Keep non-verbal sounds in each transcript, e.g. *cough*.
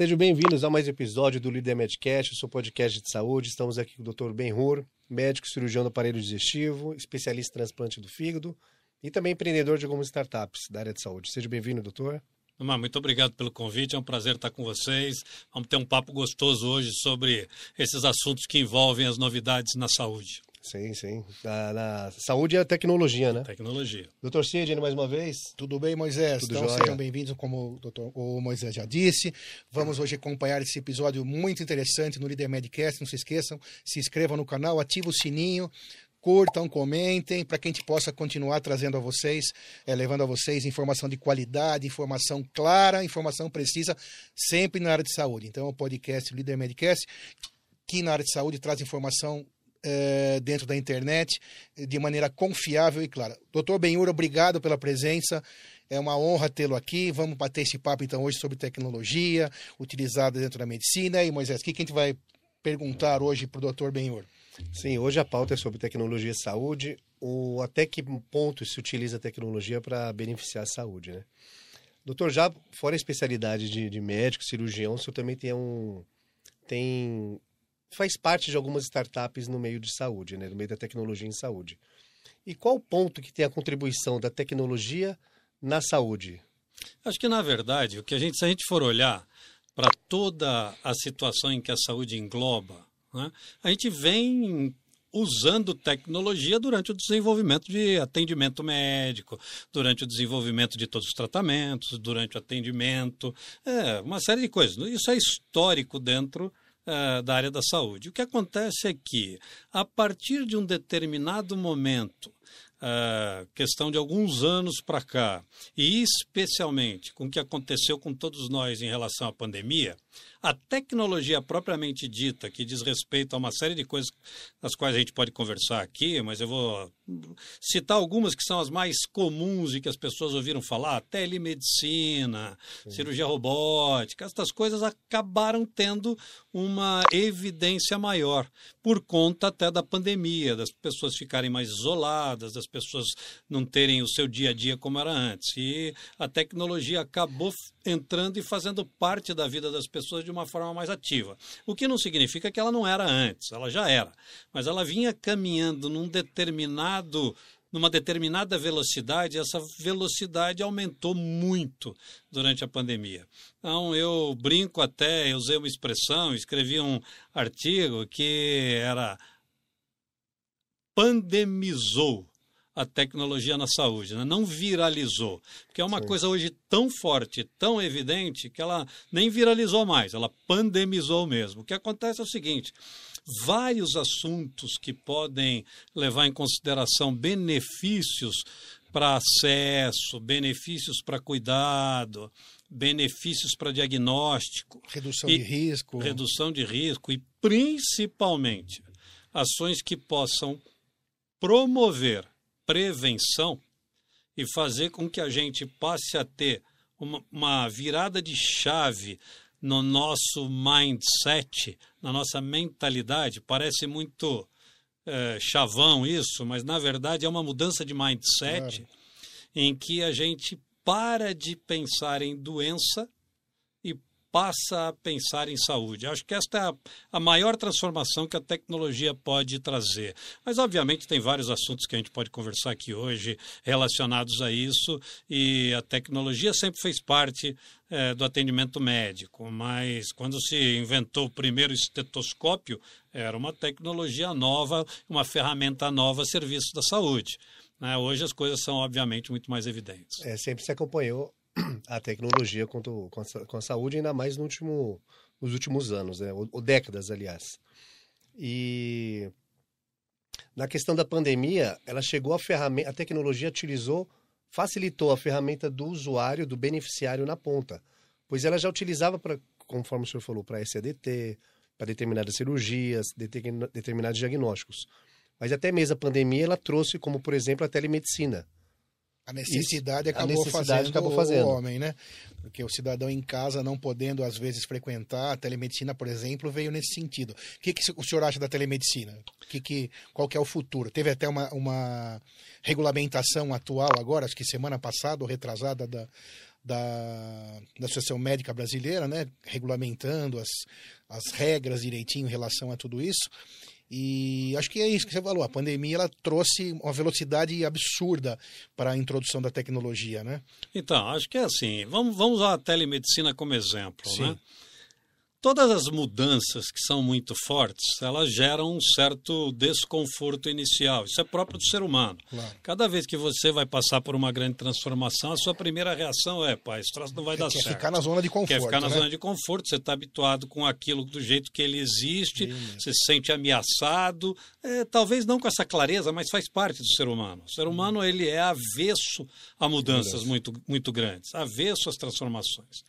Sejam bem-vindos a mais um episódio do Líder Medcast, o seu podcast de saúde. Estamos aqui com o Dr. Ben Hur, médico cirurgião do aparelho digestivo, especialista em transplante do fígado e também empreendedor de algumas startups da área de saúde. Seja bem-vindo, doutor. Muito obrigado pelo convite, é um prazer estar com vocês. Vamos ter um papo gostoso hoje sobre esses assuntos que envolvem as novidades na saúde. Sim, sim. Na, na saúde é a tecnologia, né? Tecnologia. Doutor Sidney, mais uma vez. Tudo bem, Moisés? Tudo então jóia. sejam bem-vindos, como o, doutor, o Moisés já disse. Vamos hoje acompanhar esse episódio muito interessante no Líder Medcast. Não se esqueçam, se inscrevam no canal, ativem o sininho. Curtam, comentem, para que a gente possa continuar trazendo a vocês, eh, levando a vocês informação de qualidade, informação clara, informação precisa, sempre na área de saúde. Então, o podcast Líder Medcast, que na área de saúde traz informação eh, dentro da internet eh, de maneira confiável e clara. Doutor Benhur, obrigado pela presença. É uma honra tê-lo aqui. Vamos bater esse papo então hoje sobre tecnologia utilizada dentro da medicina. E Moisés, o que, a gente vai perguntar hoje para o doutor Benhur? Sim, hoje a pauta é sobre tecnologia e saúde, o, até que ponto se utiliza a tecnologia para beneficiar a saúde, né? Doutor, já fora a especialidade de, de médico, cirurgião, o senhor também tem um... tem faz parte de algumas startups no meio de saúde, né? No meio da tecnologia em saúde. E qual o ponto que tem a contribuição da tecnologia na saúde? Acho que, na verdade, o que a gente, se a gente for olhar para toda a situação em que a saúde engloba, né, a gente vem usando tecnologia durante o desenvolvimento de atendimento médico, durante o desenvolvimento de todos os tratamentos, durante o atendimento, é, uma série de coisas. Isso é histórico dentro eh, da área da saúde. O que acontece é que, a partir de um determinado momento, uh, questão de alguns anos para cá, e especialmente com o que aconteceu com todos nós em relação à pandemia, a tecnologia propriamente dita, que diz respeito a uma série de coisas das quais a gente pode conversar aqui, mas eu vou citar algumas que são as mais comuns e que as pessoas ouviram falar: telemedicina, Sim. cirurgia robótica, estas coisas acabaram tendo uma evidência maior, por conta até da pandemia, das pessoas ficarem mais isoladas, das pessoas não terem o seu dia a dia como era antes. E a tecnologia acabou entrando e fazendo parte da vida das pessoas de uma forma mais ativa. O que não significa que ela não era antes, ela já era. Mas ela vinha caminhando num determinado numa determinada velocidade, essa velocidade aumentou muito durante a pandemia. Então, eu brinco até, eu usei uma expressão, escrevi um artigo que era pandemizou a tecnologia na saúde, né? não viralizou. Porque é uma Sim. coisa hoje tão forte, tão evidente, que ela nem viralizou mais, ela pandemizou mesmo. O que acontece é o seguinte: vários assuntos que podem levar em consideração benefícios para acesso, benefícios para cuidado, benefícios para diagnóstico, redução e, de risco, redução de risco e principalmente ações que possam promover prevenção e fazer com que a gente passe a ter uma, uma virada de chave no nosso mindset, na nossa mentalidade. Parece muito é, chavão isso, mas na verdade é uma mudança de mindset claro. em que a gente para de pensar em doença passa a pensar em saúde. Acho que esta é a, maior transformação que a tecnologia pode trazer. Mas, obviamente, tem vários assuntos que a gente pode conversar aqui hoje relacionados a isso, e a tecnologia sempre fez parte é, do atendimento médico, mas quando se inventou o primeiro estetoscópio, era uma tecnologia nova, uma ferramenta nova a serviço da saúde. Né? Hoje as coisas são, obviamente, muito mais evidentes. É, sempre se acompanhou a tecnologia quanto, com, a, com a saúde, ainda mais no último, nos últimos anos, né? ou, ou décadas, aliás. E na questão da pandemia, ela chegou a ferramenta, a tecnologia utilizou, facilitou a ferramenta do usuário, do beneficiário na ponta, pois ela já utilizava para, conforme o senhor falou, para SADT, para determinadas cirurgias, determinados diagnósticos. Mas até mesmo a pandemia ela trouxe como, por exemplo, a telemedicina a necessidade Isso, acabou, a necessidade fazendo, acabou fazendo o homem, né? Porque o cidadão em casa não podendo às vezes frequentar a telemedicina, por exemplo, veio nesse sentido. O que, que o senhor acha da telemedicina? Que, que, qual que é o futuro? Teve até uma, uma regulamentação atual agora, acho que semana passada ou retrasada da, da, da Associação Médica Brasileira, né, regulamentando as, as regras direitinho em relação a tudo isso. E acho que é isso que você falou. A pandemia ela trouxe uma velocidade absurda para a introdução da tecnologia, né? Então, acho que é assim. Vamos, vamos usar a telemedicina como exemplo, Sim. né? Todas as mudanças que são muito fortes, elas geram um certo desconforto inicial. Isso é próprio do ser humano. Claro. Cada vez que você vai passar por uma grande transformação, a sua primeira reação é, pá, esse troço não vai dar Quer certo. ficar na zona de conforto. Quer ficar na né? zona de conforto, você está habituado com aquilo do jeito que ele existe, você se sente ameaçado, é, talvez não com essa clareza, mas faz parte do ser humano. O ser humano ele é avesso a mudanças muito, muito grandes, avesso às transformações.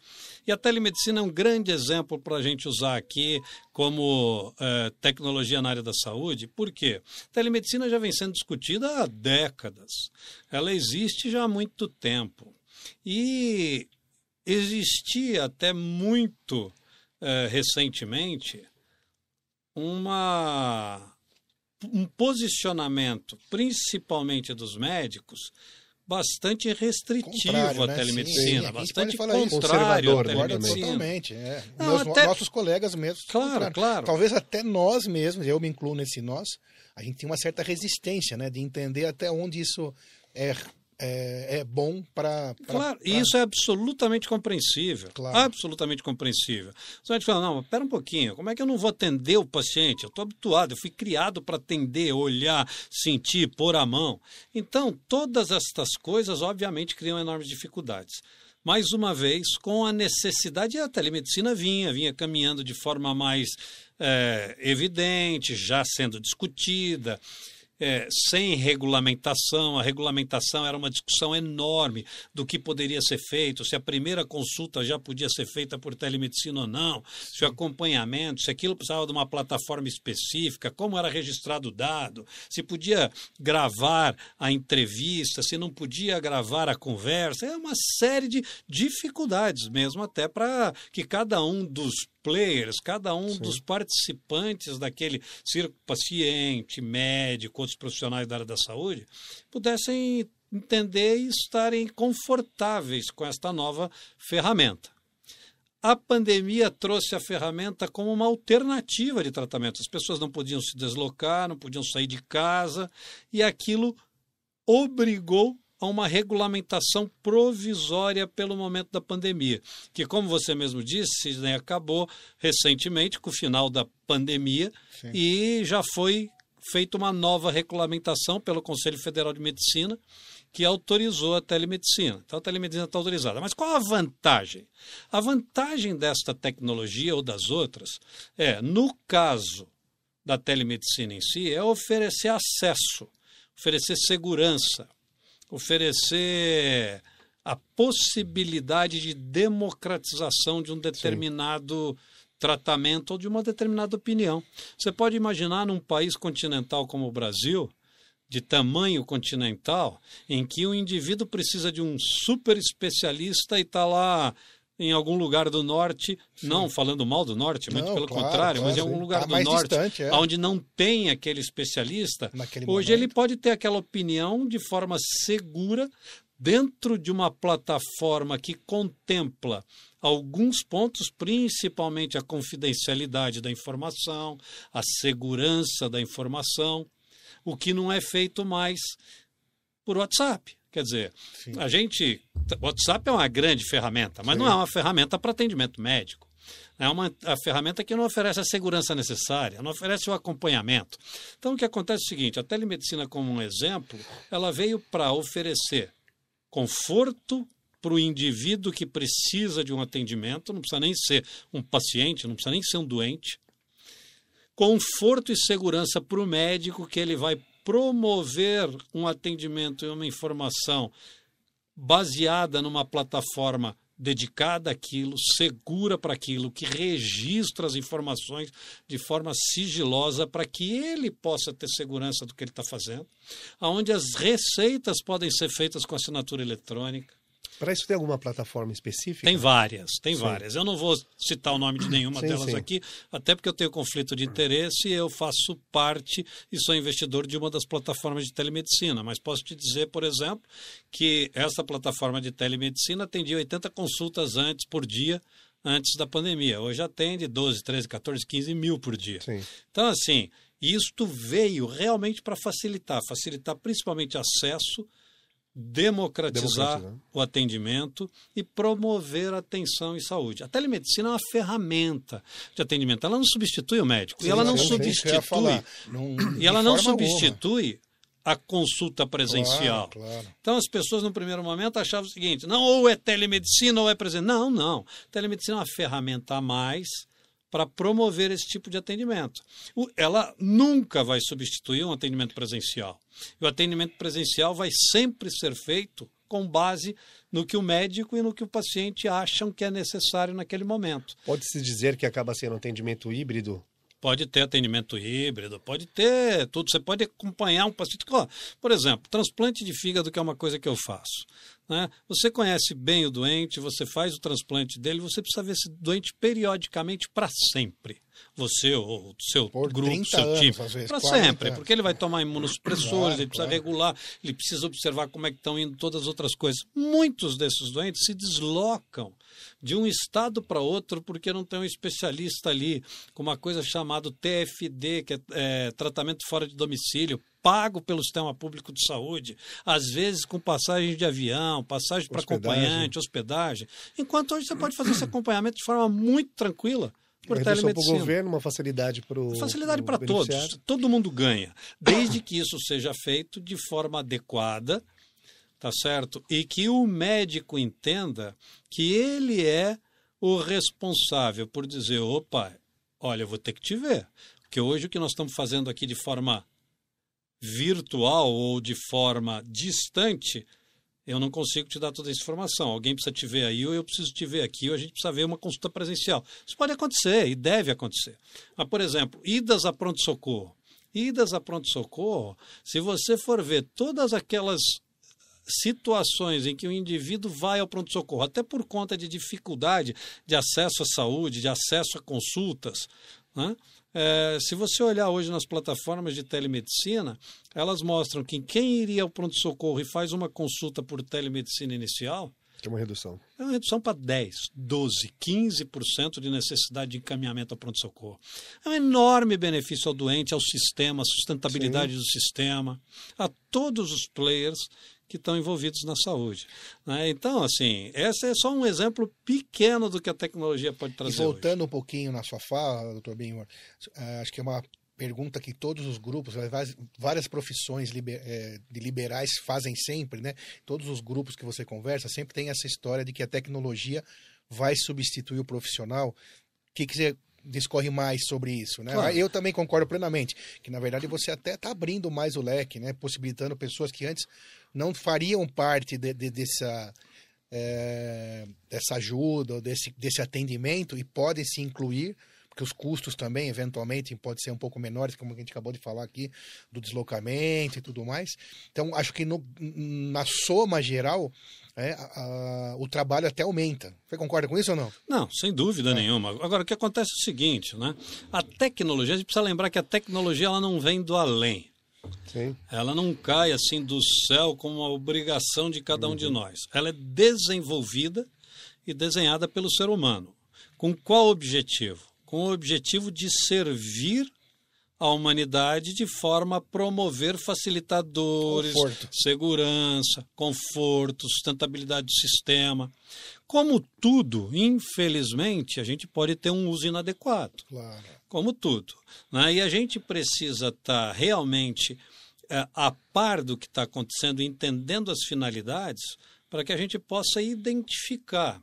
E a telemedicina é um grande exemplo para a gente usar aqui como eh, tecnologia na área da saúde. Por quê? Telemedicina já vem sendo discutida há décadas. Ela existe já há muito tempo. E existia até muito eh, recentemente uma, um posicionamento, principalmente dos médicos, bastante restritivo Contrário, à né? telemedicina, Sim, sim, bastante contrário à né? Telemedicina. totalmente. É. Não, Meus- até- Nossos colegas mesmos. Claro, contrário. claro. Talvez até nós mesmos, eu me incluo nesse nós, a gente tem uma certa resistência, né? De entender até onde isso é, é, é bom para. Claro, e isso é absolutamente compreensível. Claro. Absolutamente compreensível. Você vai falar, não, mas pera um pouquinho, como é que eu não vou atender o paciente? Eu estou habituado, eu fui criado para atender, olhar, sentir, pôr a mão. Então, todas estas coisas, obviamente, criam enormes dificuldades. Mais uma vez, com a necessidade, a telemedicina vinha, vinha caminhando de forma mais eh, evidente, já sendo discutida é, sem regulamentação. A regulamentação era uma discussão enorme do que poderia ser feito, se a primeira consulta já podia ser feita por telemedicina ou não, se o acompanhamento, se aquilo precisava de uma plataforma específica, como era registrado o dado, se podia gravar a entrevista, se não podia gravar a conversa. É uma série de dificuldades mesmo, até para que cada um dos players, cada um dos participantes daquele circo, paciente, médico, outros profissionais da área da saúde, pudessem entender e estarem confortáveis com esta nova ferramenta. A pandemia trouxe a ferramenta como uma alternativa de tratamento. As pessoas não podiam se deslocar, não podiam sair de casa, e aquilo obrigou a uma regulamentação provisória pelo momento da pandemia, que, como você mesmo disse, né, acabou recentemente com o final da pandemia Sim. e já foi feita uma nova regulamentação pelo Conselho Federal de Medicina que autorizou a telemedicina. Então a telemedicina está autorizada. Mas qual a vantagem? A vantagem desta tecnologia ou das outras é, no caso da telemedicina em si, é oferecer acesso, oferecer segurança, oferecer a possibilidade de democratização de um determinado tratamento ou de uma determinada opinião. Você pode imaginar num país continental como o Brasil, de tamanho continental, em que o indivíduo precisa de um super especialista e está lá em algum lugar do norte, não falando mal do norte, muito Não, pelo claro, contrário, mas em claro, algum sim. lugar Tá do norte, distante, é. onde não tem aquele especialista, Naquele hoje momento. ele pode ter aquela opinião de forma segura dentro de uma plataforma que contempla alguns pontos, principalmente a confidencialidade da informação, a segurança da informação, o que não é feito mais por WhatsApp. Quer dizer, Sim. a gente. O WhatsApp é uma grande ferramenta, mas não é uma ferramenta para atendimento médico. É uma a ferramenta que não oferece a segurança necessária, não oferece o acompanhamento. Então, o que acontece é o seguinte: a telemedicina, como um exemplo, ela veio para oferecer conforto para o indivíduo que precisa de um atendimento, não precisa nem ser um paciente, não precisa nem ser um doente, conforto e segurança para o médico que ele vai promover um atendimento e uma informação baseada numa plataforma dedicada àquilo, segura para aquilo, que registra as informações de forma sigilosa para que ele possa ter segurança do que ele está fazendo, aonde as receitas podem ser feitas com assinatura eletrônica, Para isso tem alguma plataforma específica? Tem várias, tem sim. várias. Eu não vou citar o nome de nenhuma sim, delas sim. aqui, até porque eu tenho conflito de interesse e eu faço parte e sou investidor de uma das plataformas de telemedicina. Mas posso te dizer, por exemplo, que essa plataforma de telemedicina atendia 80 consultas antes por dia antes da pandemia. Hoje atende 12, 13, 14, 15 mil por dia. Sim. Então, assim, isto veio realmente para facilitar, facilitar principalmente acesso, democratizar Democratizar. o atendimento e promover atenção em saúde. A telemedicina é uma ferramenta de atendimento. Ela não substitui o médico. Sim, e ela não substitui. Não, e ela não substitui alguma a consulta presencial. Claro, claro. Então as pessoas no primeiro momento achavam o seguinte: não, ou é telemedicina ou é presencial. Não, não. Telemedicina é uma ferramenta a mais para promover esse tipo de atendimento. Ela nunca vai substituir um atendimento presencial. E o atendimento presencial vai sempre ser feito com base no que o médico e no que o paciente acham que é necessário naquele momento. Pode-se dizer que acaba sendo um atendimento híbrido Pode ter atendimento híbrido, pode ter tudo. Você pode acompanhar um paciente. Por exemplo, transplante de fígado, que é uma coisa que eu faço. Né? Você conhece bem o doente, você faz o transplante dele, você precisa ver esse doente periodicamente para sempre você ou seu Por grupo, seu time, para sempre, porque ele vai tomar imunossupressores, claro, ele precisa claro. regular, ele precisa observar como é que estão indo todas as outras coisas. Muitos desses doentes se deslocam de um estado para outro porque não tem um especialista ali com uma coisa chamada TFD, que é, é tratamento fora de domicílio, pago pelo sistema público de saúde, às vezes com passagem de avião, passagem para acompanhante, hospedagem. Enquanto hoje você pode fazer esse *clears throat* acompanhamento de forma muito tranquila por uma telemedicina. para o governo, uma facilidade para o Facilidade para todos. Todo mundo ganha. Desde que isso seja feito de forma adequada, tá certo? E que o médico entenda que ele é o responsável por dizer, opa, olha, eu vou ter que te ver. Porque hoje o que nós estamos fazendo aqui de forma virtual ou de forma distante eu não consigo te dar toda essa informação. Alguém precisa te ver aí, ou eu preciso te ver aqui, ou a gente precisa ver uma consulta presencial. Isso pode acontecer e deve acontecer. Mas, por exemplo, idas a pronto-socorro. Idas a pronto-socorro, se você for ver todas aquelas situações em que o indivíduo vai ao pronto-socorro, até por conta de dificuldade de acesso à saúde, de acesso a consultas, né? É, se você olhar hoje nas plataformas de telemedicina, elas mostram que quem iria ao pronto-socorro e faz uma consulta por telemedicina inicial. Tem uma redução. É uma redução para 10, 12, 15% de necessidade de encaminhamento ao pronto-socorro. É um enorme benefício ao doente, ao sistema, à sustentabilidade Sim. do sistema, a todos os players que estão envolvidos na saúde. Né? Então, assim, esse é só um exemplo pequeno do que a tecnologia pode trazer. E voltando hoje. um pouquinho na sua fala, doutor Binhor, eh, acho que é uma pergunta que todos os grupos, várias profissões eh, de liberais fazem sempre, né? Todos os grupos que você conversa sempre tem essa história de que a tecnologia vai substituir o profissional. O que, que você discorre mais sobre isso, né? Claro. Eu também concordo plenamente que na verdade você até está abrindo mais o leque, né? Possibilitando pessoas que antes não fariam parte de, de, dessa é, dessa ajuda ou desse, desse atendimento e podem se incluir porque os custos também, eventualmente, podem ser um pouco menores, como a gente acabou de falar aqui, do deslocamento e tudo mais. Então, acho que no, na soma geral, é, a, a, o trabalho até aumenta. Você concorda com isso ou não? Não, sem dúvida é. nenhuma. Agora, o que acontece é o seguinte, né? A tecnologia, a gente precisa lembrar que a tecnologia ela não vem do além. Sim. Ela não cai assim do céu como uma obrigação de cada um de uhum. nós. Ela é desenvolvida e desenhada pelo ser humano. Com qual objetivo? Com o objetivo de servir a humanidade de forma a promover facilitadores, conforto. segurança, conforto, sustentabilidade do sistema. Como tudo, infelizmente, a gente pode ter um uso inadequado. Claro. Como tudo. Né? E a gente precisa estar tá realmente é, a par do que está acontecendo, entendendo as finalidades, para que a gente possa identificar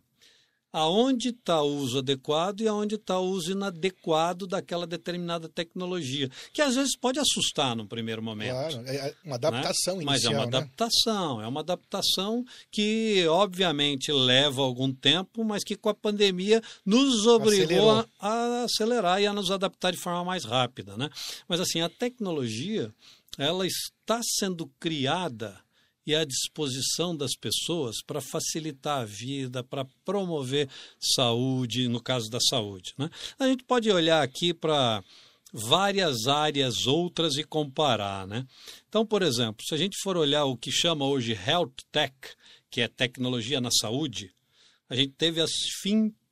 aonde está o uso adequado e aonde está o uso inadequado daquela determinada tecnologia, que às vezes pode assustar no primeiro momento. Claro, é uma adaptação né? inicial. Mas é uma né? adaptação, é uma adaptação que obviamente leva algum tempo, mas que com a pandemia nos obrigou a, a, acelerar e a nos adaptar de forma mais rápida, né? Mas assim, a tecnologia, ela está sendo criada e à disposição das pessoas para facilitar a vida, para promover saúde, no caso da saúde. Né? A gente pode olhar aqui para várias áreas outras e comparar. Né? Então, por exemplo, se a gente for olhar o que chama hoje Health Tech, que é tecnologia na saúde, a gente teve as fintechs.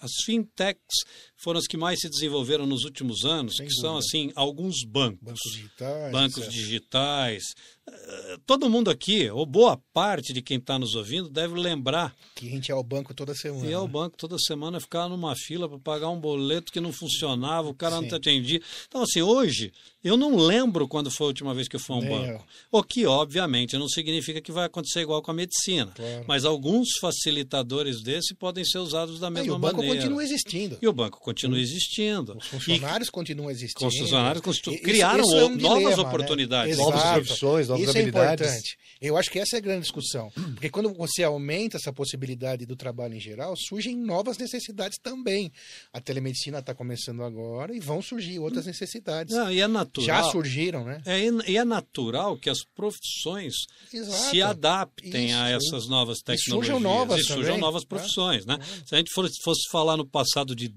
As fintechs foram as que mais se desenvolveram nos últimos anos, Sem que dúvida. são assim alguns bancos, bancos digitais, bancos digitais, todo mundo aqui, ou boa parte de quem está nos ouvindo, deve lembrar. Que a gente ia ao banco toda semana. Ia ao né? banco toda semana, ficava numa fila para pagar um boleto que não funcionava, o cara Sim. não te atendia. Então, assim, hoje, eu não lembro quando foi a última vez que eu fui a um Nem banco. Eu. O que, obviamente, não significa que vai acontecer igual com a medicina. Claro. Mas alguns facilitadores desse podem ser usados da mesma maneira. E o banco maneira. continua existindo. E o banco continua existindo. Os funcionários e, continuam existindo. Os funcionários criaram isso é um novas dilema, né? oportunidades. Né? Novas profissões, novas isso é habilidades. É importante. Eu acho que essa é a grande discussão. Porque quando você aumenta essa possibilidade do trabalho em geral, surgem novas necessidades também. A telemedicina está começando agora e vão surgir outras necessidades. Não, e é natural. Já surgiram, né? É, e é natural que as profissões Exato. se adaptem Isso. a essas novas tecnologias. E surjam novas, e surjam novas profissões. Né? Se a gente fosse falar no passado de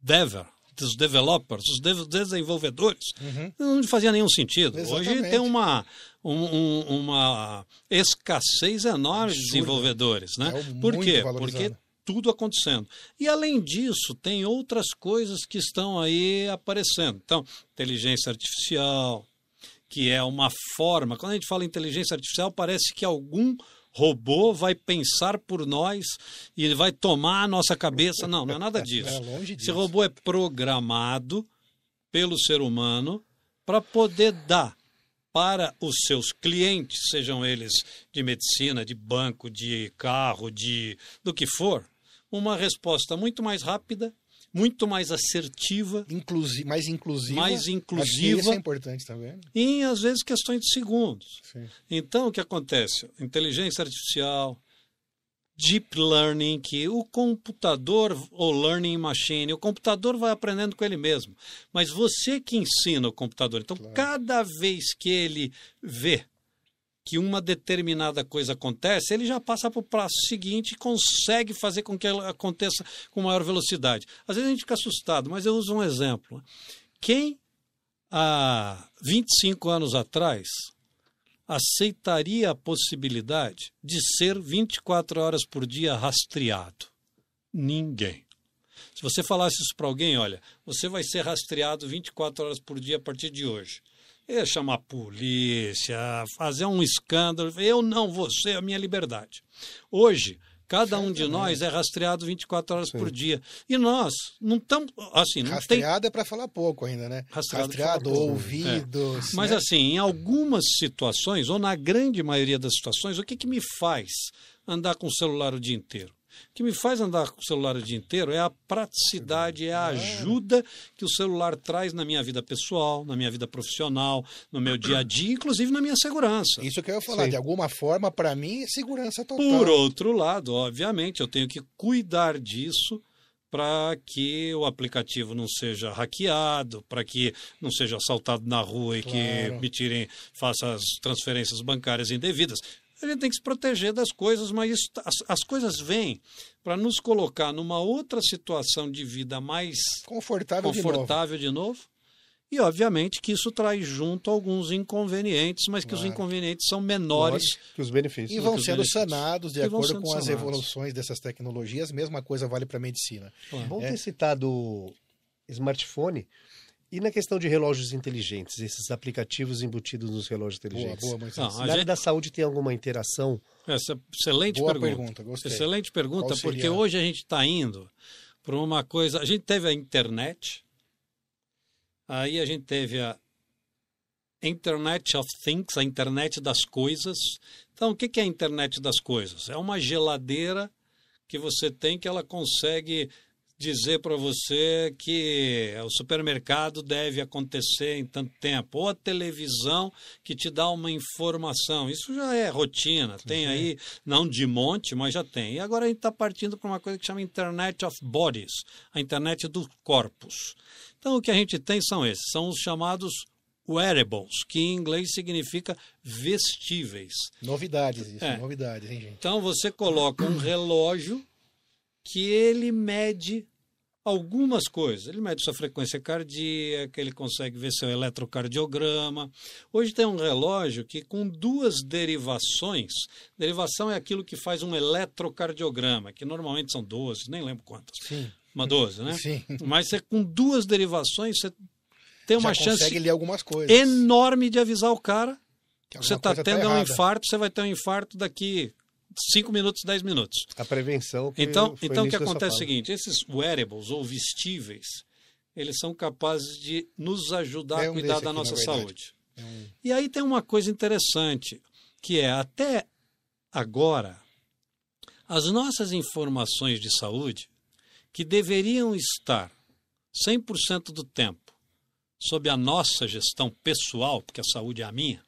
Dever, dos developers, dos desenvolvedores, uhum. não fazia nenhum sentido. Exatamente. Hoje tem uma, um, uma escassez enorme de desenvolvedores. Né? É Por quê? Porque tudo acontecendo. E além disso, tem outras coisas que estão aí aparecendo. Então, inteligência artificial, que é uma forma. Quando a gente fala inteligência artificial, parece que algum robô vai pensar por nós e ele vai tomar a nossa cabeça. Não, não é nada *laughs* disso. É disso. Esse robô é programado pelo ser humano para poder dar para os seus clientes, sejam eles de medicina, de banco, de carro, de do que for, uma resposta muito mais rápida, muito mais assertiva, Inclusi mais inclusiva, mais inclusiva. Isso é importante também. E às vezes questões de segundos. Sim. Então o que acontece? Inteligência artificial, deep learning, que o computador, ou learning machine, o computador vai aprendendo com ele mesmo. Mas você que ensina o computador. Então, claro. cada vez que ele vê que uma determinada coisa acontece, ele já passa para o passo seguinte e consegue fazer com que ela aconteça com maior velocidade. Às vezes a gente fica assustado, mas eu uso um exemplo. Quem há 25 anos atrás aceitaria a possibilidade de ser 24 horas por dia rastreado? Ninguém. Se você falasse isso para alguém, olha, você vai ser rastreado 24 horas por dia a partir de hoje. Ia chamar a polícia, fazer um escândalo. Eu não vou ser a minha liberdade. Hoje, Cada um de nós é rastreado 24 horas Sim. por dia. E nós não estamos. Assim, não Rastreado tem... é para falar pouco ainda, né? Rastreado, Rastreado ouvido. É. Mas, né? assim, em algumas situações, ou na grande maioria das situações, o que, que me faz andar com o celular o dia inteiro? O que me faz andar com o celular o dia inteiro é a praticidade, é a ajuda que o celular traz na minha vida pessoal, na minha vida profissional, no meu dia a dia, inclusive na minha segurança. Isso que eu ia falar, Sim. de alguma forma, para mim, é segurança total. Por outro lado, obviamente, eu tenho que cuidar disso para que o aplicativo não seja hackeado, para que não seja assaltado na rua e claro. que me tirem, faça as transferências bancárias indevidas a gente tem que se proteger das coisas, mas isso, as, as coisas vêm para nos colocar numa outra situação de vida mais confortável, confortável de, novo. de novo. E, obviamente, que isso traz junto alguns inconvenientes, mas que claro. os inconvenientes são menores que os benefícios. E vão sendo sanados de acordo com as sanados. evoluções dessas tecnologias. Mesma coisa vale para a medicina. Claro. Bom é. ter citado smartphone, e na questão de relógios inteligentes, esses aplicativos embutidos nos relógios inteligentes? Boa, boa, Não, na área gente... da saúde tem alguma interação? Essa excelente boa pergunta. pergunta excelente pergunta, porque hoje a gente está indo para uma coisa. A gente teve a internet, aí a gente teve a Internet of Things, a internet das coisas. Então, o que é a internet das coisas? É uma geladeira que você tem que ela consegue dizer para você que o supermercado deve acontecer em tanto tempo, ou a televisão que te dá uma informação. Isso já é rotina, tem uhum. aí, não de monte, mas já tem. E agora a gente está partindo para uma coisa que chama Internet of Bodies, a internet dos corpos. Então o que a gente tem são esses, são os chamados wearables, que em inglês significa vestíveis. Novidades, isso, É. novidades, hein, gente? Então você coloca um relógio que ele mede algumas coisas. Ele mede sua frequência cardíaca, ele consegue ver seu eletrocardiograma. Hoje tem um relógio que com duas derivações, derivação é aquilo que faz um eletrocardiograma, que normalmente são 12, nem lembro quantas. Sim. Uma 12, né? Sim. Mas você, com duas derivações, você tem uma Já chance consegue ler algumas coisas. enorme de avisar o cara Que você está tá tendo um errada. infarto, você vai ter um infarto daqui 5 minutos, 10 minutos. A prevenção Então, então o que acontece é o seguinte: esses wearables ou vestíveis, eles são capazes de nos ajudar É a um cuidar desse da aqui, nossa saúde. É um- E aí tem uma coisa interessante, que é até agora, as nossas informações de saúde, que deveriam estar 100% do tempo sob a nossa gestão pessoal, porque a saúde é a minha,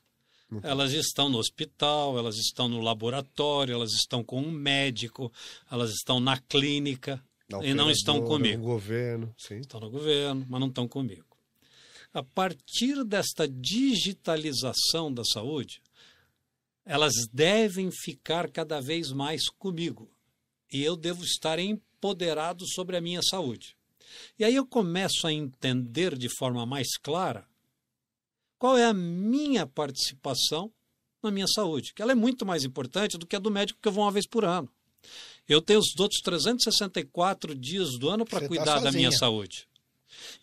elas estão no hospital, elas estão no laboratório, elas estão com um médico, elas estão na clínica e não estão comigo No governo, sim. estão no governo, mas não estão comigo. A partir desta digitalização da saúde, elas devem ficar cada vez mais comigo. E eu devo estar empoderado sobre a minha saúde. E aí eu começo a entender de forma mais clara qual é a minha participação na minha saúde, que ela é muito mais importante do que a do médico que eu vou uma vez por ano. Eu tenho os outros 364 dias do ano para tá cuidar da minha saúde.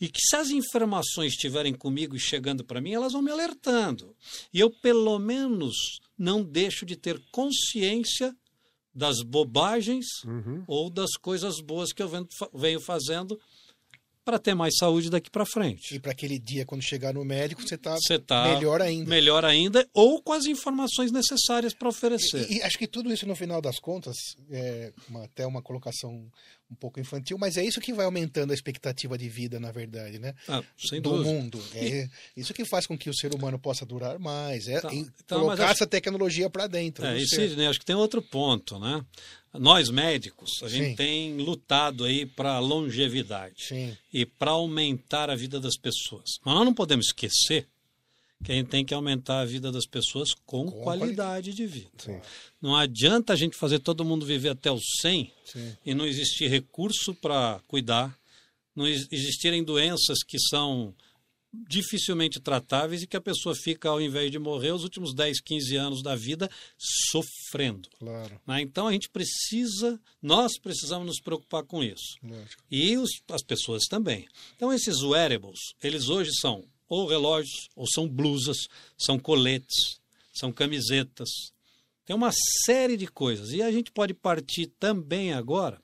E que se as informações estiverem comigo e chegando para mim, elas vão me alertando. E eu, pelo menos, não deixo de ter consciência das bobagens Uhum. ou das coisas boas que eu venho fazendo para ter mais saúde daqui para frente. E para aquele dia, quando chegar no médico, você está está melhor ainda. melhor ainda, ou com as informações necessárias para oferecer. E, e acho que tudo isso, no final das contas, é uma- até uma colocação um pouco infantil, mas é isso que vai aumentando a expectativa de vida, na verdade, né? Ah, sem do dúvida. mundo. É isso que faz com que o ser humano possa durar mais. É Tá. Então, colocar acho- essa tecnologia para dentro. É, e. Sidney, acho que tem outro ponto, né? Nós médicos, a gente Sim. tem lutado aí para longevidade Sim. e para aumentar a vida das pessoas. Mas nós não podemos esquecer que a gente tem que aumentar a vida das pessoas com, Com qualidade de vida. Sim. Não adianta a gente fazer todo mundo viver até os 100 Sim. e não existir recurso para cuidar, não ex- existirem doenças que são dificilmente tratáveis e que a pessoa fica, ao invés de morrer, os últimos 10, 15 anos da vida sofrendo. Claro. né? Então a gente precisa, nós precisamos nos preocupar com isso. Lógico. E os- as pessoas também. Então esses wearables, eles hoje são ou relógios, ou são blusas, são coletes, são camisetas. Tem uma série de coisas. E a gente pode partir também agora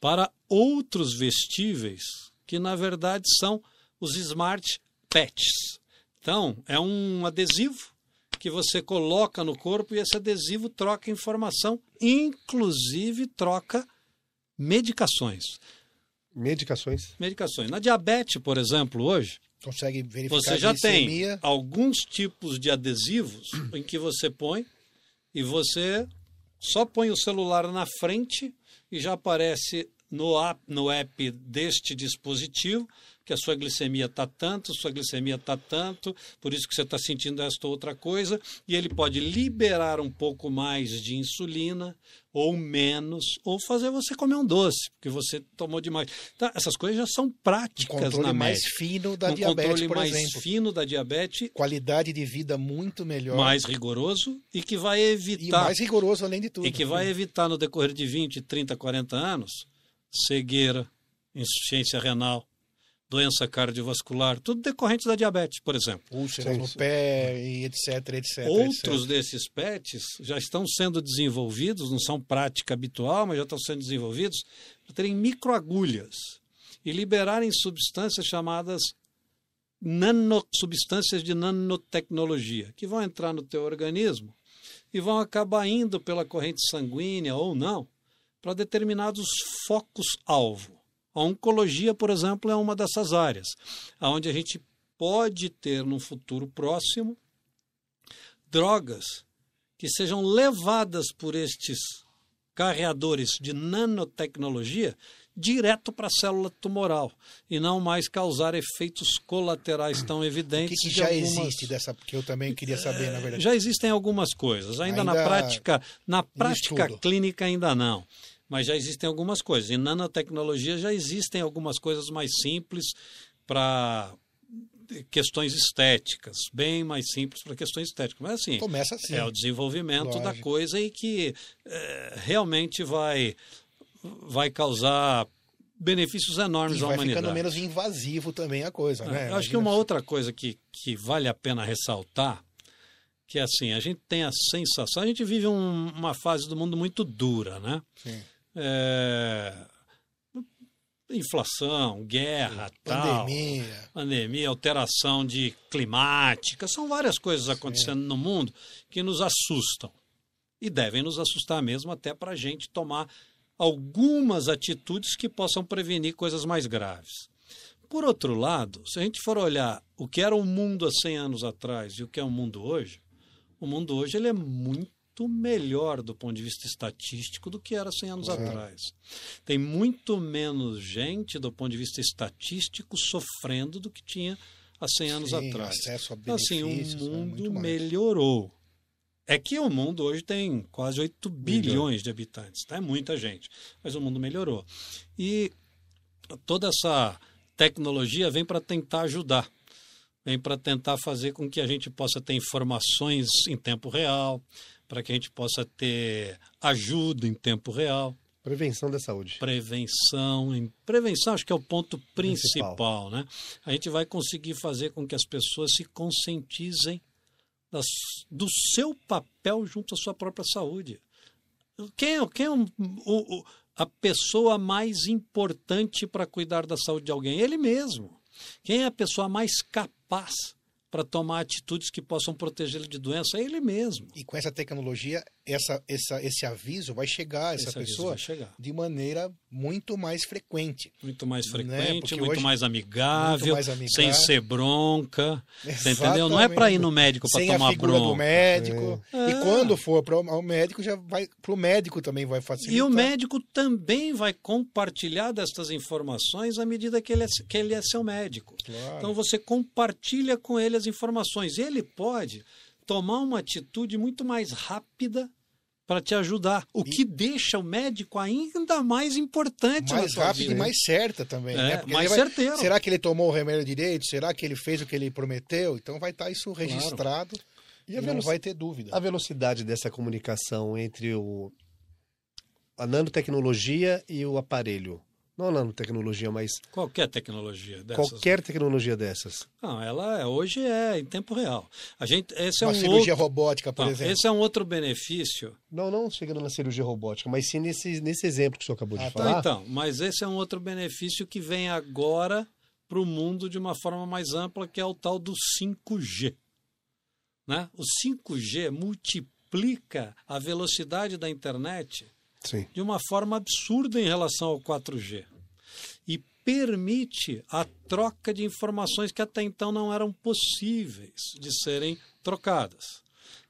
para outros vestíveis que na verdade são os smart patches. Então, é um adesivo que você coloca no corpo e esse adesivo troca informação, inclusive troca medicações. Medicações. Medicações. Na diabetes, por exemplo, hoje, Consegue verificar você já tem alguns tipos de adesivos *clears throat* em que você põe e você só põe o celular na frente e já aparece no app, no app deste dispositivo que a sua glicemia está tanto, sua glicemia está tanto, por isso que você está sentindo esta outra coisa, e ele pode liberar um pouco mais de insulina ou menos, ou fazer você comer um doce, porque você tomou demais. Então, essas coisas já são Um práticas controle na mais médica fino da um diabetes, controle por mais exemplo. fino da diabetes, Qualidade de vida muito melhor. mais rigoroso e que vai e evitar mais rigoroso além de tudo. e que vai evitar no decorrer de 20, 30, 40 anos cegueira, insuficiência renal, doença cardiovascular, tudo decorrente da diabetes, por exemplo. Úlceras no pé e etc, etc. Outros etc. desses PETs já estão sendo desenvolvidos, não são prática habitual, mas já estão sendo desenvolvidos para terem microagulhas e liberarem substâncias chamadas nano, substâncias de nanotecnologia, que vão entrar no teu organismo e vão acabar indo pela corrente sanguínea ou não para determinados focos-alvo. A oncologia, por exemplo, é uma dessas áreas, onde a gente pode ter no futuro próximo drogas que sejam levadas por estes carreadores de nanotecnologia direto para a célula tumoral e não mais causar efeitos colaterais tão O evidentes. que, que de já algumas- existe dessa, que eu também queria saber, na verdade. Já existem algumas coisas. Ainda, na Ainda prática, na prática estudo. clínica ainda não. Mas já existem algumas coisas. Em nanotecnologia já existem algumas coisas mais simples para questões estéticas, bem mais simples para questões estéticas. Mas assim, Começa assim. é o desenvolvimento da Lógico. coisa e que eh, realmente vai, vai causar benefícios enormes E à vai humanidade. ficando menos invasivo também a coisa, né? É, Eu acho que Imagina uma outra coisa que, que vale a pena ressaltar, que é assim, a gente tem a sensação, a gente vive um- uma fase do mundo muito dura, né? Sim. É, inflação, guerra, tal, Pandemia. pandemia, alteração de climática, são várias coisas acontecendo no mundo que nos assustam. E devem nos assustar mesmo até para a gente tomar algumas atitudes que possam prevenir coisas mais graves. Por outro lado, se a gente for olhar o que era o mundo há 100 anos atrás e o que é o mundo hoje, o mundo hoje ele é muito melhor do ponto de vista estatístico do que era 100 anos Claro. atrás. Tem muito menos gente do ponto de vista estatístico sofrendo do que tinha há 100 anos Sim, atrás. acesso a Então, assim, o né, mundo muito mais. melhorou. É que o mundo hoje tem quase 8 bilhões de habitantes, tá? é muita gente, mas o mundo melhorou. E toda essa tecnologia vem para tentar ajudar, vem para tentar fazer com que a gente possa ter informações em tempo real, para que a gente possa ter ajuda em tempo real Prevenção da saúde. prevenção. Em prevenção acho que é o ponto principal, Principal. né? A gente vai conseguir fazer com que as pessoas se conscientizem das- do seu papel junto à sua própria saúde. Quem é, quem é um- o- o- a pessoa mais importante para cuidar da saúde de alguém? Ele mesmo. Quem é a pessoa mais capaz para tomar atitudes que possam protegê-lo de doença? É ele mesmo. E com essa tecnologia, essa, essa, esse aviso vai chegar a essa Esse pessoa chegar. de maneira muito mais frequente. Muito mais Né? frequente, Porque muito mais amigável, muito mais amigável. sem ser bronca. Você entendeu? Não é para ir no médico para Sem a tomar figura bronca. do médico. É. E quando for para o médico, já vai para o médico também vai facilitar. E o médico também vai compartilhar destas informações à medida que ele é, que ele é seu médico. Claro. Então você compartilha com ele as informações. Ele pode tomar uma atitude muito mais rápida para te ajudar, o que deixa o médico ainda mais importante mais rápido vida. e mais certa também, É, né? Porque mais vai- certeiro. Será que ele tomou o remédio direito? Será que ele fez o que ele prometeu? Então vai estar isso registrado E e, a não vai ter dúvida. A velocidade dessa comunicação entre o, a nanotecnologia e o aparelho. Não nanotecnologia, mas Qualquer tecnologia dessas. qualquer tecnologia dessas. Não, ela é- hoje é em tempo real. A gente, esse é Uma um cirurgia outro, robótica, por não, exemplo. esse é um outro benefício. Não, não chegando na cirurgia robótica, mas sim nesse, nesse exemplo que o senhor acabou Ah, de tá. falar. Então, mas esse é um outro benefício que vem agora para o mundo de uma forma mais ampla, que é o tal do 5G. Né? O 5G multiplica a velocidade da internet Sim. de uma forma absurda em relação ao 4G. E permite a troca de informações que até então não eram possíveis de serem trocadas.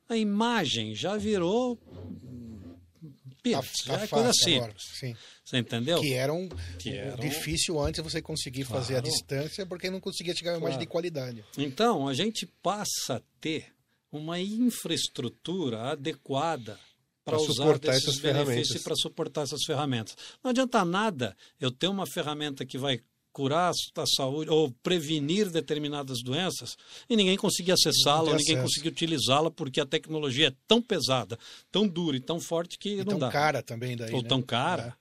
A imagem já virou. Tá- Pits, tá já é coisa fácil simples. agora. Você entendeu? Que era um, Que era um- difícil antes você conseguir fazer a Claro. distância, porque não conseguia chegar a uma imagem Claro. de qualidade. Então, a gente passa a ter uma infraestrutura adequada para suportar essas benefícios ferramentas. para suportar essas ferramentas. Não adianta nada eu ter uma ferramenta que vai curar a saúde ou prevenir determinadas doenças e ninguém conseguir acessá-la, ninguém conseguir utilizá-la porque a tecnologia é tão pesada, tão dura e tão forte que E não tão dá. cara também daí, ou né? tão cara.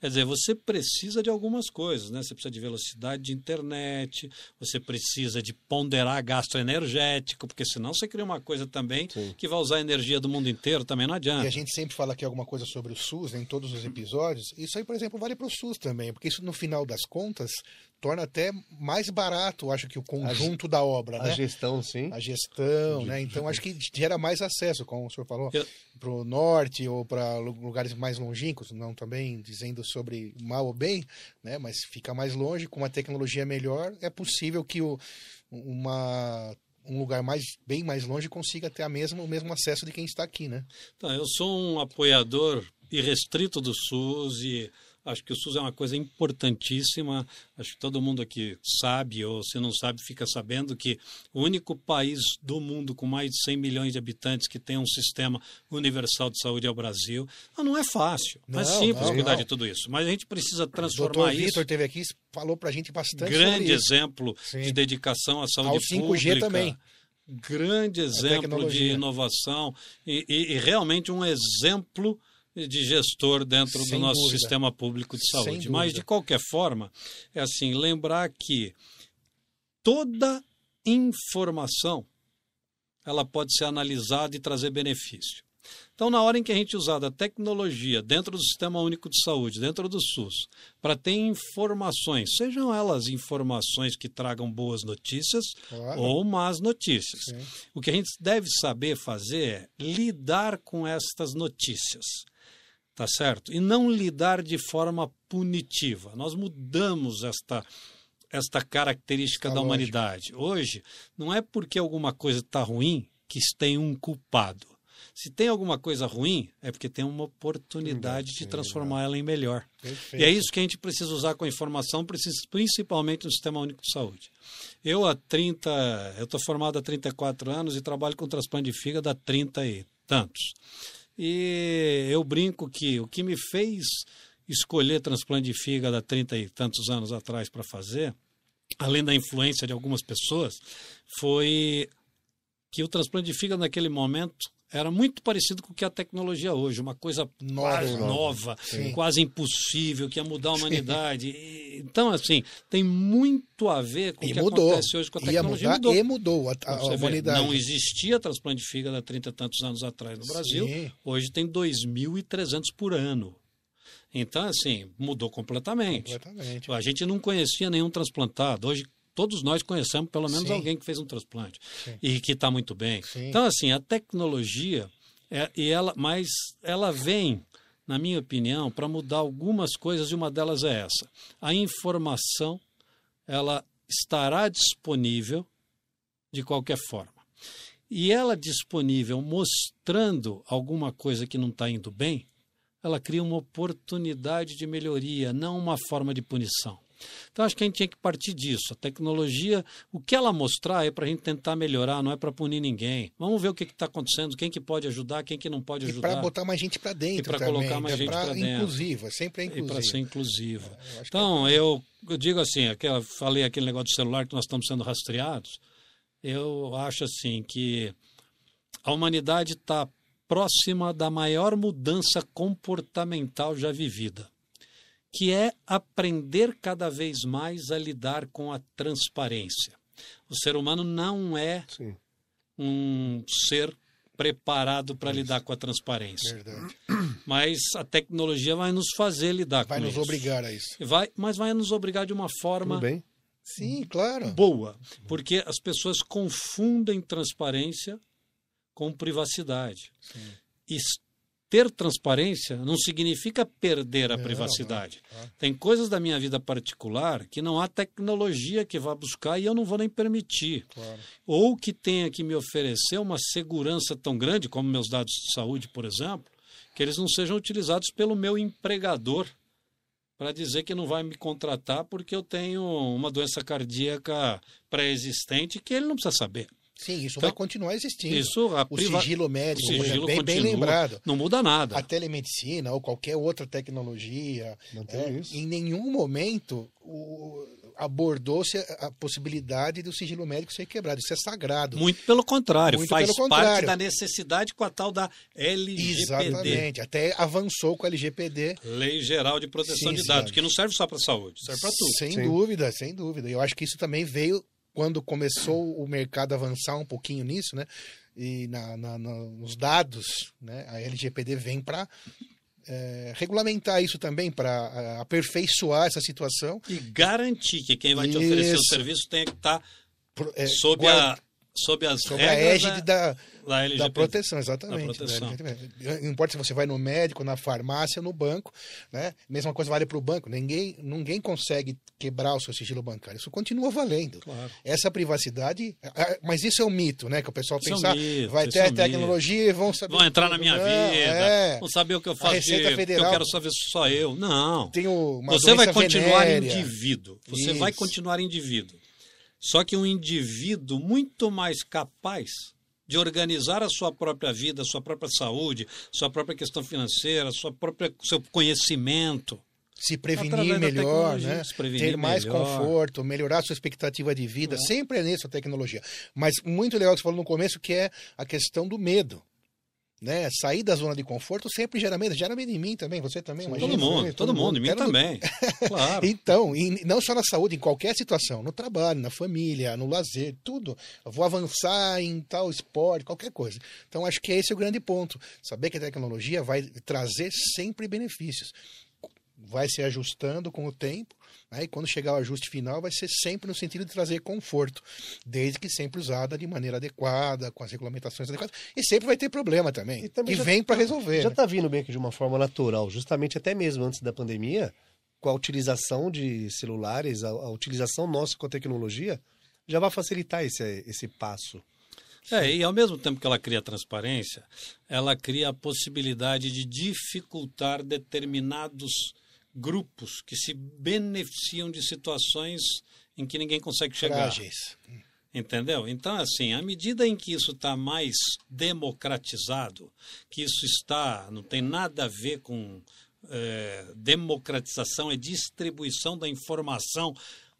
Quer dizer, você precisa de algumas coisas, né? Você precisa de velocidade de internet, você precisa de ponderar gasto energético, porque senão você cria uma coisa também Sim. que vai usar a energia do mundo inteiro, também não E adianta. a gente sempre fala aqui alguma coisa sobre o SUS né, em todos os episódios. Isso aí, por exemplo, vale para o SUS também, porque isso no final das contas torna até mais barato, acho que o conjunto da obra, A né? gestão, sim. A gestão, né? Então acho que gera mais acesso, como o senhor falou, Eu- para o norte ou para lugares mais longínquos, não também dizendo sobre mal ou bem, né? Mas fica mais longe, com uma tecnologia melhor, é possível que o, uma um lugar mais bem mais longe consiga ter a mesma, o mesmo acesso de quem está aqui, né? Então, eu sou um apoiador irrestrito do SUS e Acho que o SUS é uma coisa importantíssima. Acho que todo mundo aqui sabe, ou se não sabe, fica sabendo que o único país do mundo com mais de 100 milhões de habitantes que tem um sistema universal de saúde é o Brasil. Não, é fácil, não, é simples não, cuidar não. de tudo isso. Mas a gente precisa transformar doutor isso. O Vitor teve aqui falou para a gente bastante Grande exemplo Sim. de dedicação à saúde Ao 5G pública. também grande exemplo de inovação e, e, e, realmente um exemplo de gestor dentro Sem do nosso dúvida. sistema público de saúde. Mas, de qualquer forma, é assim, lembrar que toda informação ela pode ser analisada e trazer benefício. Então, na hora em que a gente usar da tecnologia dentro do Sistema Único de Saúde, dentro do SUS, para ter informações, sejam elas informações que tragam boas notícias claro. ou más notícias, Sim. o que a gente deve saber fazer é lidar com estas notícias tá certo? E não lidar de forma punitiva. Nós mudamos esta esta característica da humanidade. Hoje, não é porque alguma coisa está ruim que tem um culpado. Se tem alguma coisa ruim, é porque tem uma oportunidade de transformar ela em melhor. Perfeito. E é isso que a gente precisa usar com a informação, principalmente no Sistema Único de Saúde. Eu há 30, eu estou formado há 34 anos e trabalho com transplante de fígado há 30 e tantos. E eu brinco que o que me fez escolher transplante de fígado há 30 e tantos anos atrás para fazer, além da influência de algumas pessoas, foi que o transplante de fígado naquele momento era muito parecido com o que é a tecnologia hoje, uma coisa nova, nova quase impossível, que ia mudar a humanidade. então, assim, tem muito a ver com e o que mudou. acontece hoje com a tecnologia. Ia mudar mudou. e mudou a, a, a humanidade. Vê, não existia transplante de fígado há 30 e tantos anos atrás no Brasil, Sim. hoje tem 2.300 por ano. Então, assim, mudou completamente. completamente. A gente não conhecia nenhum transplantado. Hoje todos nós conhecemos pelo menos Sim. alguém que fez um transplante Sim. e que está muito bem. Sim. Então, assim, a tecnologia, é, e ela, mas ela vem, na minha opinião, para mudar algumas coisas e uma delas é essa. A informação, ela estará disponível de qualquer forma. E ela disponível mostrando alguma coisa que não está indo bem, ela cria uma oportunidade de melhoria, não uma forma de punição. Então, acho que a gente tinha que partir disso. A tecnologia, o que ela mostrar é para a gente tentar melhorar, não é para punir ninguém. Vamos ver o que está acontecendo, quem que pode ajudar, quem que não pode ajudar. Para botar mais gente para dentro. E para colocar mais é gente para dentro. Inclusiva, sempre é inclusiva. E para ser inclusiva. É, eu então, é... eu, eu, digo assim, aquela, falei aquele negócio do celular que nós estamos sendo rastreados. Eu acho assim que a humanidade está próxima da maior mudança comportamental já vivida que é aprender cada vez mais a lidar com a transparência. O ser humano não é Sim. um ser preparado para lidar com a transparência. Verdade. *clears throat* Mas a tecnologia vai nos fazer lidar vai com isso. Vai nos obrigar a isso. Vai, mas vai nos obrigar de uma forma bem. Sim, claro. boa, porque as pessoas confundem transparência com privacidade. Sim. E ter transparência não significa perder a privacidade. Tem coisas da minha vida particular que não há tecnologia que vá buscar e eu não vou nem permitir. Claro. Ou que tenha que me oferecer uma segurança tão grande, como meus dados de saúde, por exemplo, que eles não sejam utilizados pelo meu empregador para dizer que não vai me contratar porque eu tenho uma doença cardíaca pré-existente que ele não precisa saber. Sim, isso então, vai continuar existindo. Isso, o priva... sigilo médico, o sigilo bem, bem, lembrado. Não muda nada. A telemedicina ou qualquer outra tecnologia, é, em nenhum momento abordou-se a possibilidade do sigilo médico ser quebrado. Isso é sagrado. Muito pelo contrário, Muito faz pelo contrário. parte da necessidade com a tal da LGPD. Exatamente, até avançou com a LGPD. Lei Geral de Proteção sim, de Dados, sim. que não serve só para a saúde, serve para tudo. Sem sim. dúvida, sem dúvida. Eu acho que isso também veio quando começou o mercado a avançar um pouquinho nisso, né? E na, na, na, nos dados, né? A LGPD vem para é, regulamentar isso também, para aperfeiçoar essa situação. E garantir que quem vai te oferecer o serviço tenha que estar tá é, sob guarda, a sob as Sob a égide da, da, da proteção, exatamente. Da proteção. Não importa se você vai no médico, na farmácia, no banco, né? Mesma coisa vale para o banco. Ninguém, ninguém consegue quebrar o seu sigilo bancário. Isso continua valendo. Claro. Essa privacidade. Mas isso é um mito, né? Que o pessoal Isso é um pensa, mito, vai ter é um tecnologia e vão saber. Vão entrar na minha Não, vida, é. vão saber o que eu faço, de, Receita que eu Federal- quero saber sou eu. Não. Tem o, uma Você vai continuar venérea. indivíduo. Você vai Isso. continuar indivíduo. Só que um indivíduo muito mais capaz de organizar a sua própria vida, a sua própria saúde, sua própria questão financeira, sua própria seu conhecimento. se Através prevenir melhor, né? se prevenir ter mais melhor. conforto, melhorar sua expectativa de vida, sempre é nisso a tecnologia. Mas muito legal que você falou no começo, que é a questão do medo. Né? Sair da zona de conforto sempre gera medo. Gera medo em mim também, você também, imagina. todo mundo, né? todo, mundo, em mim também. *laughs* Claro. Então, não só na saúde, em qualquer situação, no trabalho, na família, no lazer, tudo. Eu vou avançar em tal esporte, qualquer coisa. Então, acho que esse é o grande ponto. Saber que a tecnologia vai trazer sempre benefícios. Vai se ajustando com o tempo, né? e quando chegar o ajuste final, vai ser sempre no sentido de trazer conforto, desde que sempre usada de maneira adequada, com as regulamentações adequadas. E sempre vai ter problema também. E também já- vem para resolver. Já né? está vindo meio que de uma forma natural, justamente até mesmo antes da pandemia, com a utilização de celulares, a, a utilização nossa com a tecnologia, já vai facilitar esse, esse passo. É, e ao mesmo tempo que ela cria transparência, ela cria a possibilidade de dificultar determinados grupos que se beneficiam de situações em que ninguém consegue chegar. Frágeis. Entendeu? Então, assim, à medida em que isso está mais democratizado, que isso está, não tem nada a ver com é, democratização, é distribuição da informação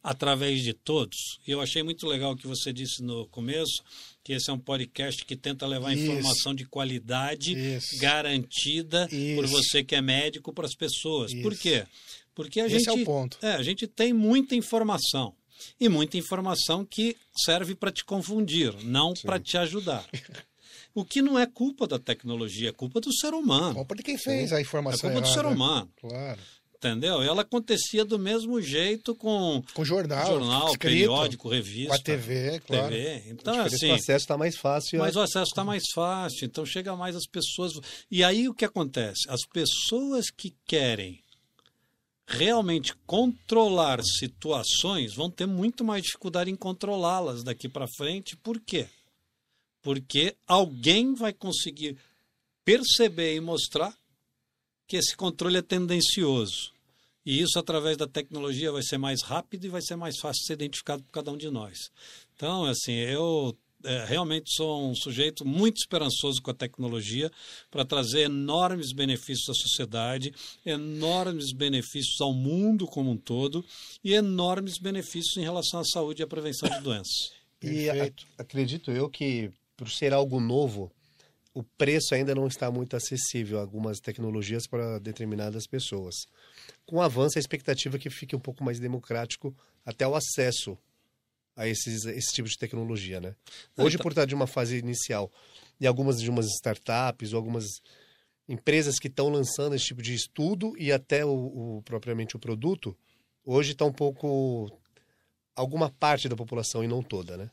através de todos. E eu achei muito legal o que você disse no começo, que esse é um podcast que tenta levar Isso. informação de qualidade Isso. garantida por Isso. você que é médico para as pessoas. Por quê? Porque a Esse gente é o ponto. é, a gente tem muita informação. E muita informação que serve para te confundir, não para te ajudar. O que não é culpa da tecnologia, é culpa do ser humano. Culpa de quem fez a É informação culpa do ser errada. humano. Claro. Entendeu? Ela acontecia do mesmo jeito com Com jornal, jornal, escrito, periódico, revista. com a TV, claro. TV. Então, assim, o acesso está mais fácil. mas o acesso está mais fácil, então chega mais as pessoas. E aí o que acontece? As pessoas que querem realmente controlar situações vão ter muito mais dificuldade em controlá-las daqui para frente. Por quê? Porque alguém vai conseguir perceber e mostrar que esse controle é tendencioso. E isso, através da tecnologia, vai ser mais rápido e vai ser mais fácil de ser identificado por cada um de nós. Então, assim, eu é, realmente sou um sujeito muito esperançoso com a tecnologia para trazer enormes benefícios à sociedade, enormes benefícios ao mundo como um todo e enormes benefícios em relação à saúde e à prevenção de doenças. E a- Perfeito. acredito eu que, por ser algo novo, o preço ainda não está muito acessível a algumas tecnologias para determinadas pessoas. Com o avanço, a expectativa é que fique um pouco mais democrático até o acesso a esses, esse tipo de tecnologia, né? Hoje, Então- por estar de uma fase inicial e algumas de umas startups ou algumas empresas que estão lançando esse tipo de estudo e até o, o- propriamente o produto, hoje está um pouco alguma parte da população e não toda, né?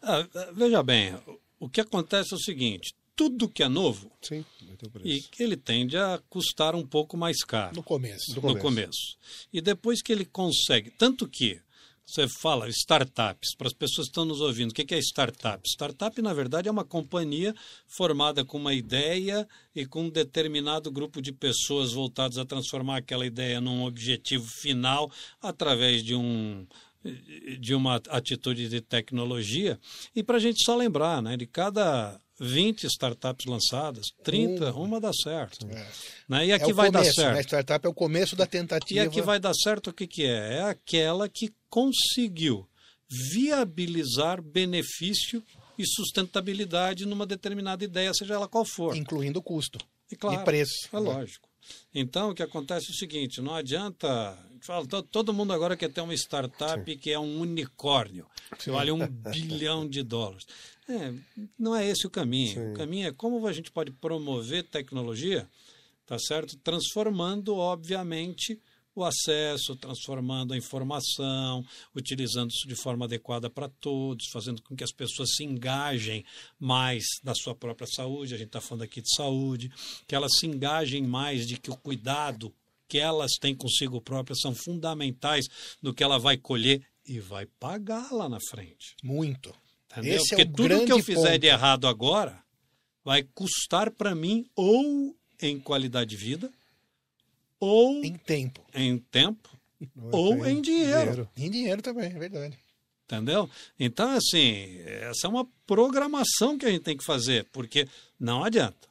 Ah, veja bem, o que acontece é o seguinte: tudo que é novo Sim, vai ter preço. e que ele tende a custar um pouco mais caro. No começo. No começo. começo. E depois que ele consegue, tanto que você fala startups, para as pessoas que estão nos ouvindo, o que é startup? Startup, na verdade, é uma companhia formada com uma ideia e com um determinado grupo de pessoas voltados a transformar aquela ideia num objetivo final através de um de uma atitude de tecnologia. E para a gente só lembrar, né, de cada 20 startups lançadas, 30, uma dá certo. Né? E É aqui o vai começo, dar certo. né? Startup é o começo da tentativa. E a que vai dar certo o que, que é? É aquela que conseguiu viabilizar benefício e sustentabilidade numa determinada ideia, seja ela qual for. Incluindo o custo. E, claro, e preço. É lógico. Então, o que acontece é o seguinte: não adianta. to- todo mundo agora quer ter uma startup que é um unicórnio, que vale um *laughs* bilhão de dólares. É, não é esse o caminho. Sim. O caminho é como a gente pode promover tecnologia, tá certo? Transformando, obviamente, o acesso, transformando a informação, utilizando isso de forma adequada para todos, fazendo com que as pessoas se engajem mais na sua própria saúde. A gente está falando aqui de saúde, que elas se engajem mais de que o cuidado que elas têm consigo próprias são fundamentais no que ela vai colher e vai pagar lá na frente. Muito. Entendeu? Esse é Porque o tudo que eu fizer ponto. de errado agora vai custar para mim ou em qualidade de vida, ou Em tempo. em tempo, ou em dinheiro. Em dinheiro também, é verdade. Entendeu? Então, assim, essa é uma programação que a gente tem que fazer, porque não adianta.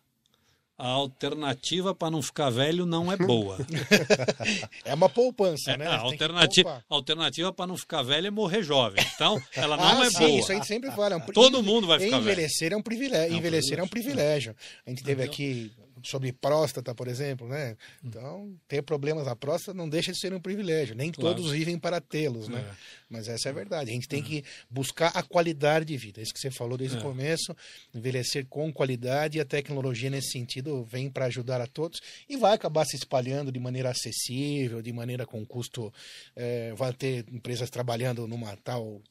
A alternativa para não ficar velho não é boa. *laughs* É uma poupança, É, né? a alternativa, alternativa para não ficar velho é morrer jovem. Então, ela não ah, é sim, boa. isso a gente sempre fala. é um Todo mundo vai ficar velho. Envelhecer é um privilégio. Envelhecer é um privilégio. A gente teve aqui sobre próstata, por exemplo, né? Então, ter problemas na próstata não deixa de ser um privilégio. Nem Claro. todos vivem para tê-los, né? É. Mas essa é a verdade. A gente tem que buscar a qualidade de vida. Isso que você falou desde É. o começo, envelhecer com qualidade e a tecnologia nesse sentido vem para ajudar a todos e vai acabar se espalhando de maneira acessível, de maneira com custo. eh, vai ter empresas trabalhando numa tal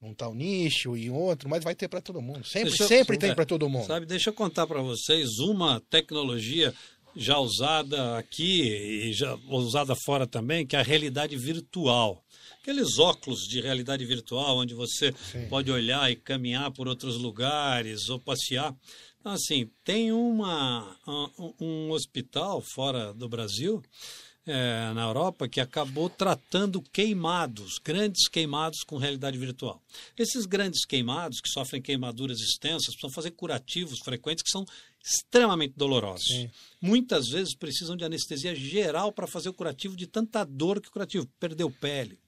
num tal nicho e outro, mas vai ter para todo mundo. Sempre, Deixa eu- sempre tem é, para todo mundo. Sabe, deixa eu contar para vocês uma tecnologia já usada aqui e já usada fora também, que é a realidade virtual. Aqueles óculos de realidade virtual, onde você Sim. pode olhar e caminhar por outros lugares ou passear. Então, assim, tem uma, um, um hospital fora do Brasil, é, na Europa, que acabou tratando queimados, grandes queimados com realidade virtual. Esses grandes queimados, que sofrem queimaduras extensas, precisam fazer curativos frequentes que são extremamente dolorosos. Sim. Muitas vezes precisam de anestesia geral para fazer o curativo de tanta dor que o curativo perdeu pele.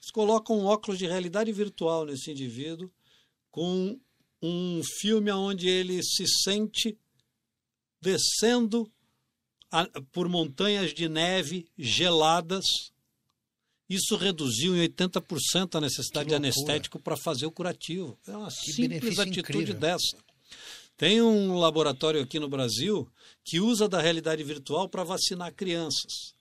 Eles colocam um óculos de realidade virtual nesse indivíduo com um filme onde ele se sente descendo por montanhas de neve geladas. Isso reduziu em 80% a necessidade de anestético para fazer o curativo. É uma Que simples atitude incrível. dessa. Tem um laboratório aqui no Brasil que usa da realidade virtual para vacinar crianças.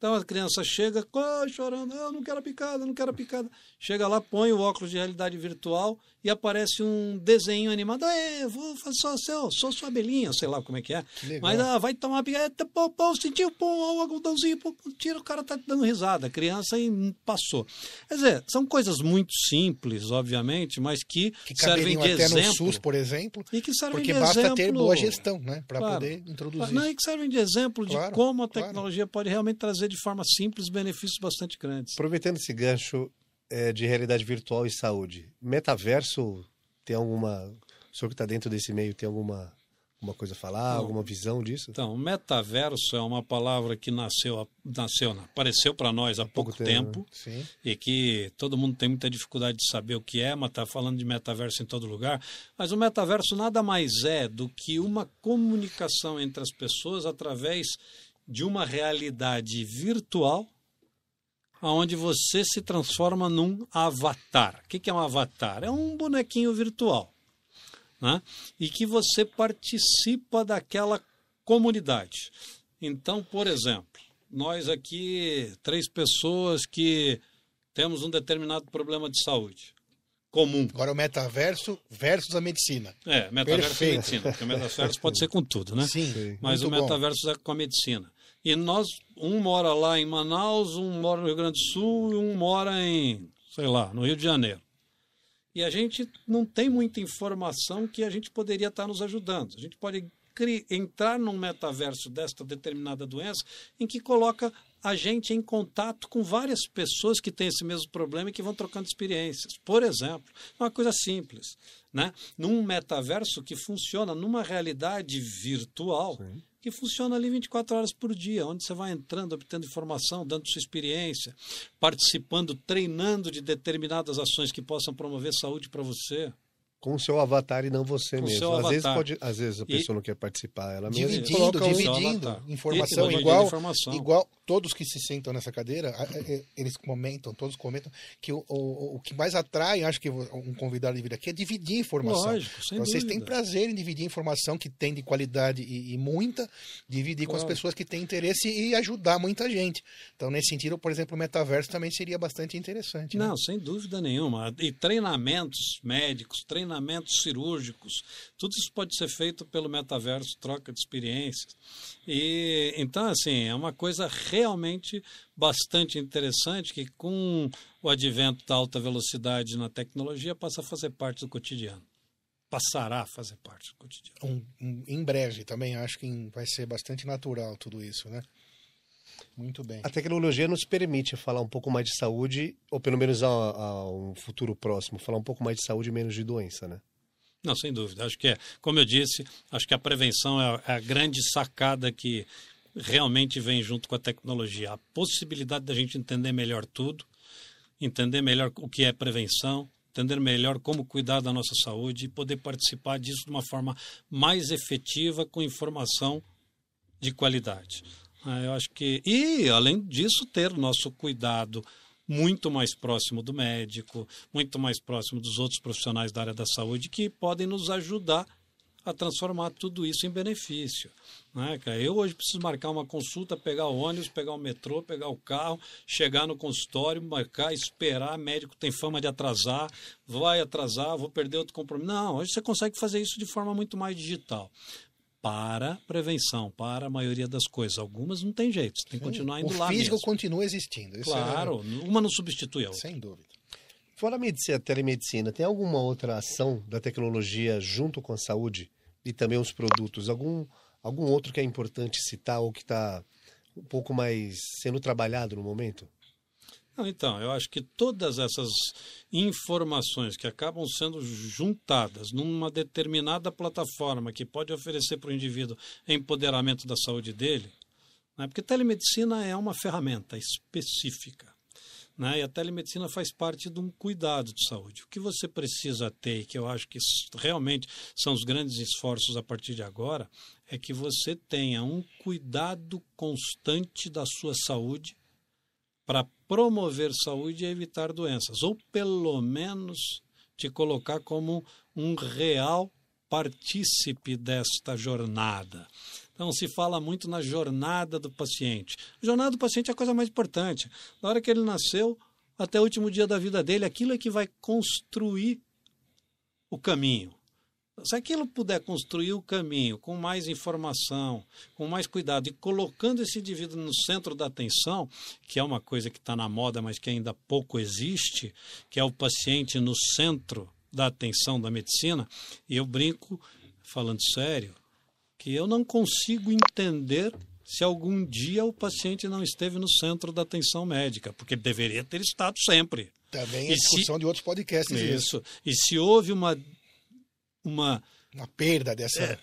Então a criança chega "Ah, chorando, eu não quero a picada, não quero a picada. Chega lá, põe o óculos de realidade virtual e aparece um desenho animado. É, vou fazer só seu, sou sua abelhinha, sei lá como é que é. Legal. Mas ah, vai tomar uma picada, pô, pô, sentiu, pô, o algodãozinho, pô, tira, o cara tá dando risada. A criança e passou. Quer dizer, são coisas muito simples, obviamente, mas que, Que servem de até exemplo. no SUS, por exemplo, E que servem porque de basta exemplo, ter boa gestão, né? Para Claro. poder introduzir. Não, e que servem de exemplo de Claro, como a claro. tecnologia pode realmente trazer de forma simples benefícios bastante grandes. Aproveitando esse gancho é, de realidade virtual e saúde, metaverso tem alguma. O senhor que está dentro desse meio tem alguma, alguma coisa a falar, Não. alguma visão disso? Então, metaverso é uma palavra que nasceu, nasceu apareceu para nós há pouco, pouco tempo, tempo, e que todo mundo tem muita dificuldade de saber o que é, mas está falando de metaverso em todo lugar. Mas o metaverso nada mais é do que uma comunicação entre as pessoas através de uma realidade virtual onde você se transforma num avatar. O que é um avatar? É um bonequinho virtual. Né? E que você participa daquela comunidade. Então, por exemplo, nós aqui, três pessoas que temos um determinado problema de saúde comum. Agora o metaverso versus a medicina. É, metaverso Perfeito. e medicina. Porque metaverso pode ser com tudo, né? Sim. Mas o bom. metaverso é com a medicina. E nós, um mora lá em Manaus, um mora no Rio Grande do Sul e um mora em, sei lá, no Rio de Janeiro. E a gente não tem muita informação que a gente poderia estar nos ajudando. A gente pode entrar num metaverso desta determinada doença em que coloca a gente em contato com várias pessoas que têm esse mesmo problema e que vão trocando experiências. Por exemplo, uma coisa simples, né? Num metaverso que funciona numa realidade virtual, que funciona ali 24 horas por dia, onde você vai entrando, obtendo informação, dando sua experiência, participando, treinando de determinadas ações que possam promover saúde para você. Com o seu avatar e não você Com mesmo. Às vezes, pode, às vezes a E- pessoa não quer participar ela mesma. Dividindo, coloca dividindo informação Dividindo igual, informação. igual todos que se sentam nessa cadeira, eles comentam, todos comentam que o, o, o que mais atrai, acho que um convidado de vir aqui é dividir informação. Lógico, sem vocês têm prazer em dividir informação que tem de qualidade e, e muita, dividir com as Claro. pessoas que têm interesse e ajudar muita gente. Então, nesse sentido, por exemplo, o metaverso também seria bastante interessante. né? Não, sem dúvida nenhuma. E treinamentos médicos, treinamentos cirúrgicos, tudo isso pode ser feito pelo metaverso, troca de experiências. E então, assim, é uma coisa realmente bastante interessante que com o advento da alta velocidade na tecnologia passa a fazer parte do cotidiano. Passará a fazer parte do cotidiano. Um- um- em breve também, acho que vai ser bastante natural tudo isso, né? Muito bem. A tecnologia nos permite falar um pouco mais de saúde, ou pelo menos a, a um futuro próximo, falar um pouco mais de saúde e menos de doença, né? Não, sem dúvida. Acho que é, como eu disse, acho que a prevenção é a, é a grande sacada que realmente vem junto com a tecnologia. A possibilidade da gente entender melhor tudo, entender melhor o que é prevenção, entender melhor como cuidar da nossa saúde e poder participar disso de uma forma mais efetiva, com informação de qualidade. Ah, eu acho que. E, além disso, ter nosso cuidado muito mais próximo do médico, muito mais próximo dos outros profissionais da área da saúde que podem nos ajudar a transformar tudo isso em benefício. Né, cara? Eu hoje preciso marcar uma consulta, pegar o ônibus, pegar o metrô, pegar o carro, chegar no consultório, marcar, esperar, médico tem fama de atrasar, vai atrasar, vou perder outro compromisso. Não, hoje você consegue fazer isso de forma muito mais digital. Para prevenção, para a maioria das coisas. Algumas não tem jeito, tem que continuar indo o lá físico mesmo. continua existindo. Isso é- Claro, uma não substitui a outra. sem dúvida. Fora a medicina, a telemedicina, tem alguma outra ação da tecnologia junto com a saúde e também os produtos? Algum, algum outro que é importante citar ou que está um pouco mais sendo trabalhado no momento? Então, eu acho que todas essas informações que acabam sendo juntadas numa determinada plataforma que pode oferecer para o indivíduo empoderamento da saúde dele, né? porque telemedicina é uma ferramenta específica. Né? E a telemedicina faz parte de um cuidado de saúde. O que você precisa ter, que eu acho que realmente são os grandes esforços a partir de agora, é que você tenha um cuidado constante da sua saúde para promover saúde e evitar doenças, ou pelo menos te colocar como um real partícipe desta jornada. Então, se fala muito na jornada do paciente. A jornada do paciente é a coisa mais importante. Na hora que ele nasceu, até o último dia da vida dele, aquilo é que vai construir o caminho. Se aquilo puder construir o caminho com mais informação, com mais cuidado e colocando esse indivíduo no centro da atenção, que é uma coisa que está na moda, mas que ainda pouco existe, que é o paciente no centro da atenção da medicina, e eu brinco, falando sério, que eu não consigo entender se algum dia o paciente não esteve no centro da atenção médica, porque ele deveria ter estado sempre. Também E é discussão de outros podcasts. Isso. Isso. E se houve uma uma Uma perda dessa. É.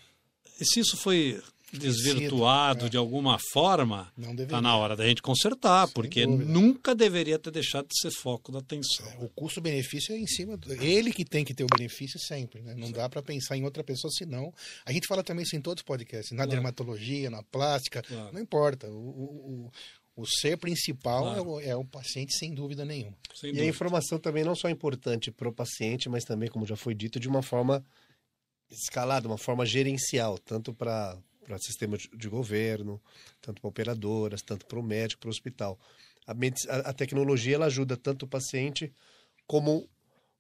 E se isso foi desvirtuado é. de alguma forma, está na hora da gente consertar, porque dúvida. nunca deveria ter deixado de ser foco da atenção. O custo-benefício é em cima. Do... Ele que tem que ter o benefício sempre. Né? Não dá para pensar em outra pessoa, senão. A gente fala também isso em todos os podcasts. Na Claro. dermatologia, na plástica. Claro. Não importa. O, o, o, o ser principal Claro. é, o, é o paciente, sem dúvida nenhuma. Sem E a dúvida. informação também não só é importante para o paciente, mas também, como já foi dito, de uma forma escalada, uma forma gerencial, tanto para para sistema de de governo, tanto para operadoras, tanto para o médico, para o hospital. A, a- tecnologia ela ajuda tanto o paciente como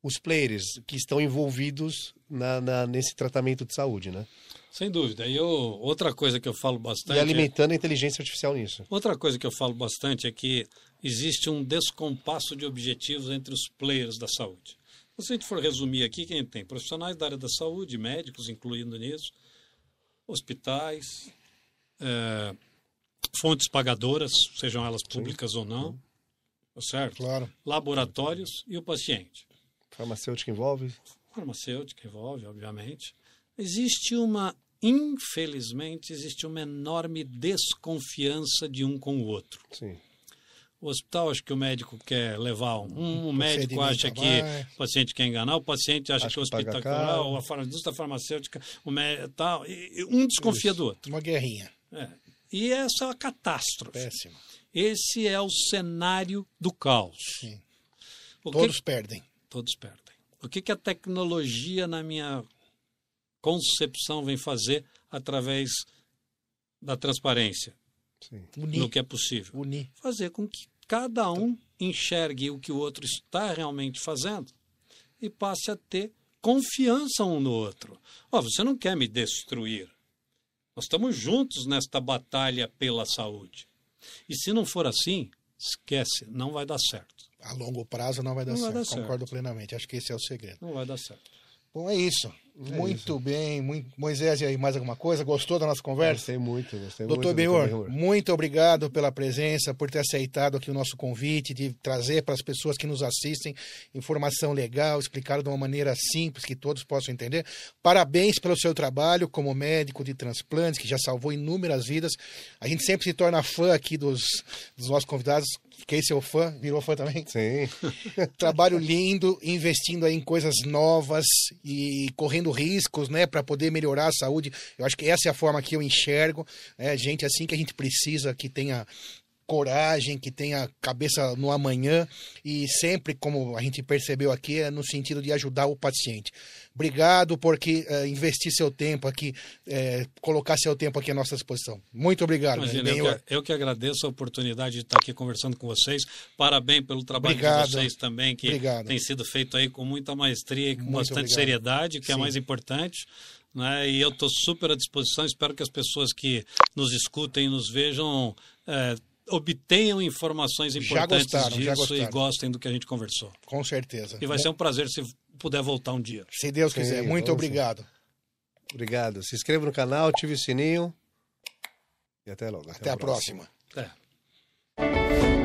os players que estão envolvidos na, na- nesse tratamento de saúde, né? Sem dúvida. E eu, outra coisa que eu falo bastante. E é- alimentando a inteligência artificial nisso. Outra coisa que eu falo bastante é que existe um descompasso de objetivos entre os players da saúde. Se a gente for resumir aqui, quem tem? Profissionais da área da saúde, médicos incluindo nisso, hospitais, eh, fontes pagadoras, sejam elas públicas ou não, tá certo? Claro. Laboratórios e o paciente. Farmacêutica envolve? Farmacêutica envolve, obviamente. Existe uma, infelizmente, existe uma enorme desconfiança de um com o outro. Sim. O hospital acha que o médico quer levar um, o médico acha que vai. o paciente quer enganar, o paciente acha Acho que o hospital a farma- indústria farmacêutica, o médico tal, e, um desconfia do outro. Uma guerrinha. É. E essa é uma catástrofe. Péssimo. Esse é o cenário do caos. Sim. O que- Todos perdem. todos perdem. O que, que a tecnologia, na minha concepção, vem fazer através da transparência. Unir. no que é possível? Unir. Fazer com que cada um enxergue o que o outro está realmente fazendo e passe a ter confiança um no outro. Ó, você não quer me destruir. Nós estamos juntos nesta batalha pela saúde. E se não for assim, esquece, não vai dar certo. A longo prazo não vai dar Não vai certo. dar Concordo plenamente. Acho que esse é o segredo. Não vai dar certo. Bom, é isso. muito bem. Muito... Moisés, e aí, mais alguma coisa? Gostou da nossa conversa? Gostei muito, gostei Doutor muito. Benhor, muito obrigado pela presença, por ter aceitado aqui o nosso convite, de trazer para as pessoas que nos assistem informação legal, explicado de uma maneira simples que todos possam entender. Parabéns pelo seu trabalho como médico de transplantes, que já salvou inúmeras vidas. A gente sempre se torna fã aqui dos, dos nossos convidados. Fiquei seu fã, virou fã também. Sim. *laughs* Trabalho lindo, investindo aí em coisas novas e correndo riscos, né, para poder melhorar a saúde. Eu acho que essa é a forma que eu enxergo, né, gente assim que a gente precisa que tenha coragem, que tenha cabeça no amanhã e sempre, como a gente percebeu aqui, é no sentido de ajudar o paciente. Obrigado por que, eh, investir seu tempo aqui, eh, colocar seu tempo aqui à nossa disposição. Muito obrigado. Imagina, eu, que, eu que agradeço a oportunidade de estar aqui conversando com vocês. Parabéns pelo trabalho Obrigado. de vocês também, que Obrigado. tem sido feito aí com muita maestria e com Muito bastante obrigado. seriedade, que é Sim. mais importante. Né? E eu estou super à disposição. Espero que as pessoas que nos escutem e nos vejam eh, obtenham informações Já importantes gostaram, já disso e gostaram. gostem do que a gente conversou. Com certeza. E vai ser um prazer se puder voltar um dia. Se Deus quiser. Sim, Muito obrigado. Obrigado. Se inscreva no canal, ative o sininho. E até logo. Até a próxima. É.